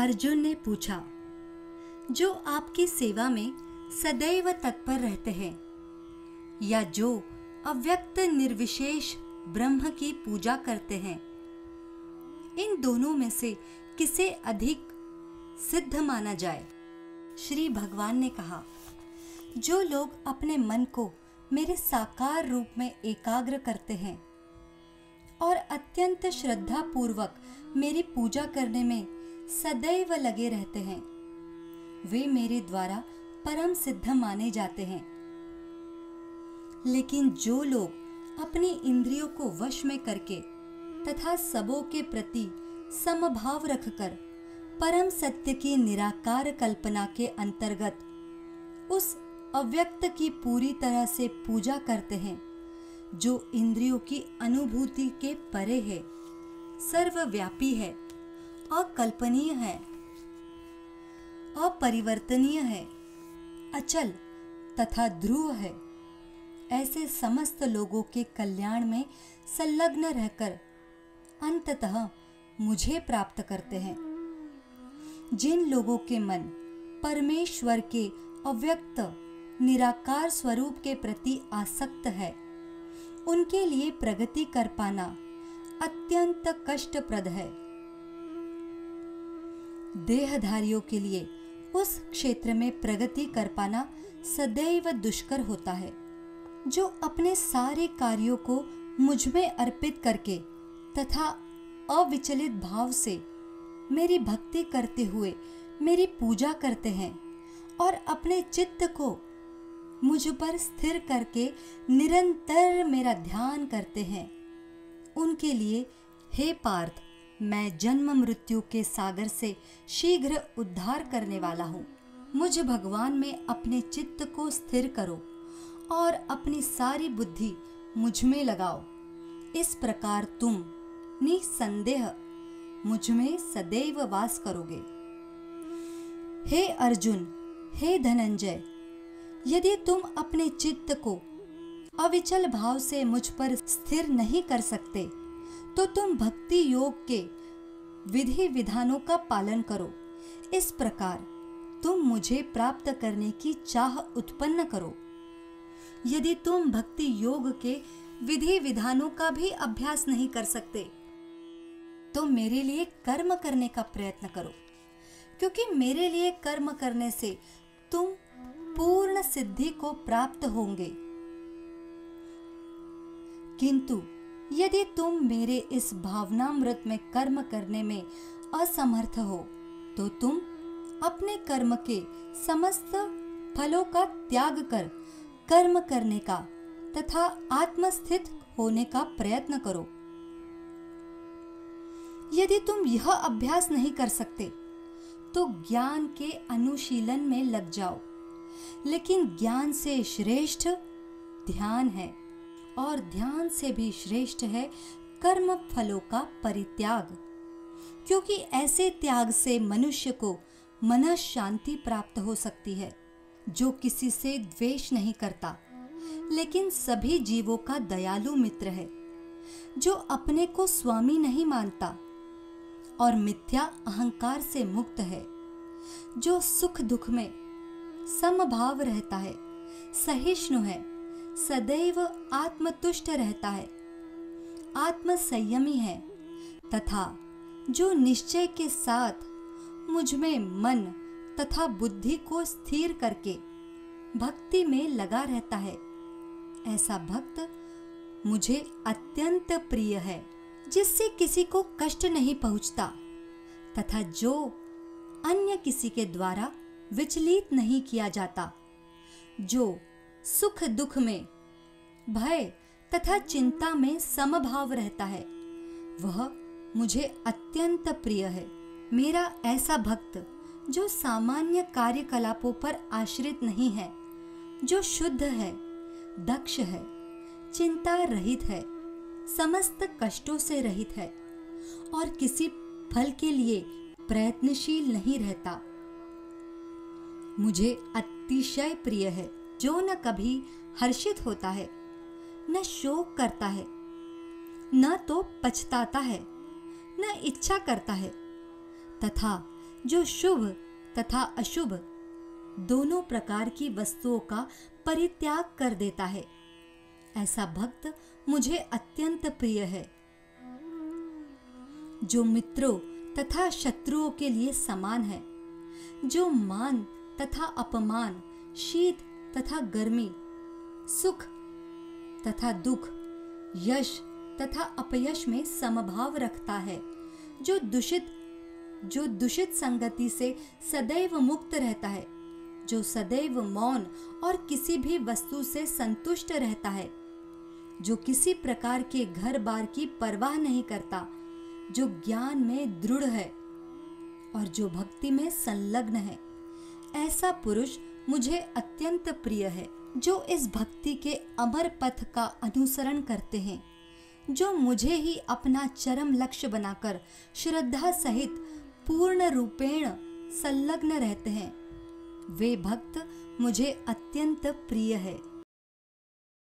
अर्जुन ने पूछा, जो आपकी सेवा में सदैव तत्पर रहते हैं, या जो अव्यक्त निर्विशेष ब्रह्म की पूजा करते हैं, इन दोनों में से किसे अधिक सिद्ध माना जाए? श्री भगवान ने कहा, जो लोग अपने मन को मेरे साकार रूप में एकाग्र करते हैं और अत्यंत श्रद्धा पूर्वक मेरी पूजा करने में सदैव लगे रहते हैं। वे मेरे द्वारा परम सिद्ध माने जाते हैं। लेकिन जो लोग अपनी इंद्रियों को वश में करके तथा सबों के प्रति समभाव रखकर परम सत्य की निराकार कल्पना के अंतर्गत उस अव्यक्त की पूरी तरह से पूजा करते हैं, जो इंद्रियों की अनुभूति के परे है, सर्वव्यापी है। अकल्पनीय है। अपरिवर्तनीय है। अचल तथा ध्रुव है। ऐसे समस्त लोगों के कल्याण में संलग्न रहकर अंततः मुझे प्राप्त करते हैं। जिन लोगों के मन परमेश्वर के अव्यक्त, निराकार स्वरूप के प्रति आसक्त है, उनके लिए प्रगति कर पाना अत्यंत कष्टप्रद है। देहधारियों के लिए उस क्षेत्र में प्रगति कर पाना सदैव दुष्कर होता है। जो अपने सारे कार्यों को मुझमें अर्पित करके तथा अविचलित भाव से मेरी भक्ति करते हुए मेरी पूजा करते हैं और अपने चित्त को मुझ पर स्थिर करके निरंतर मेरा ध्यान करते हैं, उनके लिए हे पार्थ मैं जन्म मृत्यु के सागर से शीघ्र उद्धार करने वाला हूँ। मुझ भगवान में अपने चित्त को स्थिर करो और अपनी सारी बुद्धि मुझमें लगाओ। इस प्रकार तुम निसंदेह मुझमें सदैव वास करोगे। हे अर्जुन, हे धनंजय, यदि तुम अपने चित्त को अविचल भाव से मुझ पर स्थिर नहीं कर सकते तो तुम भक्ति योग के विधि विधानों का पालन करो। इस प्रकार तुम मुझे प्राप्त करने की चाह उत्पन्न करो। यदि तुम भक्ति योग के विधि विधानों का भी अभ्यास नहीं कर सकते तो मेरे लिए कर्म करने का प्रयत्न करो। क्योंकि मेरे लिए कर्म करने से तुम पूर्ण सिद्धि को प्राप्त होंगे। किंतु यदि तुम मेरे इस भावनामृत में कर्म करने में असमर्थ हो तो तुम अपने कर्म के समस्त फलों का त्याग कर कर्म करने का तथा आत्मस्थित होने का प्रयत्न करो। यदि तुम यह अभ्यास नहीं कर सकते तो ज्ञान के अनुशीलन में लग जाओ। लेकिन ज्ञान से श्रेष्ठ ध्यान है। और ध्यान से भी श्रेष्ठ है कर्म फलों का परित्याग। क्योंकि ऐसे त्याग से मनुष्य को मन शांति प्राप्त हो सकती है, जो किसी से द्वेष नहीं करता। लेकिन सभी जीवों का दयालु मित्र है, जो अपने को स्वामी नहीं मानता और मिथ्या अहंकार से मुक्त है, जो सुख दुख में समभाव रहता है, सहिष्णु है। सदैव आत्मतुष्ट रहता है। आत्म संयमी है। तथा जो निश्चय के साथ मुझमें मन तथा बुद्धि को स्थिर करके भक्ति में लगा रहता है, ऐसा भक्त मुझे अत्यंत प्रिय है, जिससे किसी को कष्ट नहीं पहुँचता तथा जो अन्य किसी के द्वारा विचलित नहीं किया जाता, जो सुख दुख में, भय तथा चिंता में समभाव रहता है। वह मुझे अत्यंत प्रिय है। मेरा ऐसा भक्त जो सामान्य कार्यकलापों पर आश्रित नहीं है, जो शुद्ध है, दक्ष है, चिंता रहित है, समस्त कष्टों से रहित है और किसी फल के लिए प्रयत्नशील नहीं रहता। मुझे अतिशय प्रिय है। जो न कभी हर्षित होता है, न शोक करता है, न तो पछताता है, न इच्छा करता है। तथा जो शुभ तथा अशुभ दोनों प्रकार की वस्तुओं का परित्याग कर देता है, ऐसा भक्त मुझे अत्यंत प्रिय है। जो मित्रों तथा शत्रुओं के लिए समान है, जो मान तथा अपमान, शीत तथा गर्मी, सुख तथा दुख, यश तथा अपयश में समभाव रखता है, जो दूषित जो दूषित संगति से सदैव मुक्त रहता है, जो सदैव मौन और किसी भी वस्तु से संतुष्ट रहता है, जो किसी प्रकार के घर बार की परवाह नहीं करता, जो ज्ञान में दृढ़ है और जो भक्ति में संलग्न है। ऐसा पुरुष मुझे अत्यंत प्रिय है, जो इस भक्ति के अमर पथ का अनुसरण करते हैं, जो मुझे ही अपना चरम लक्ष्य बनाकर श्रद्धा सहित पूर्ण रूपेण संलग्न रहते हैं। वे भक्त मुझे अत्यंत प्रिय है।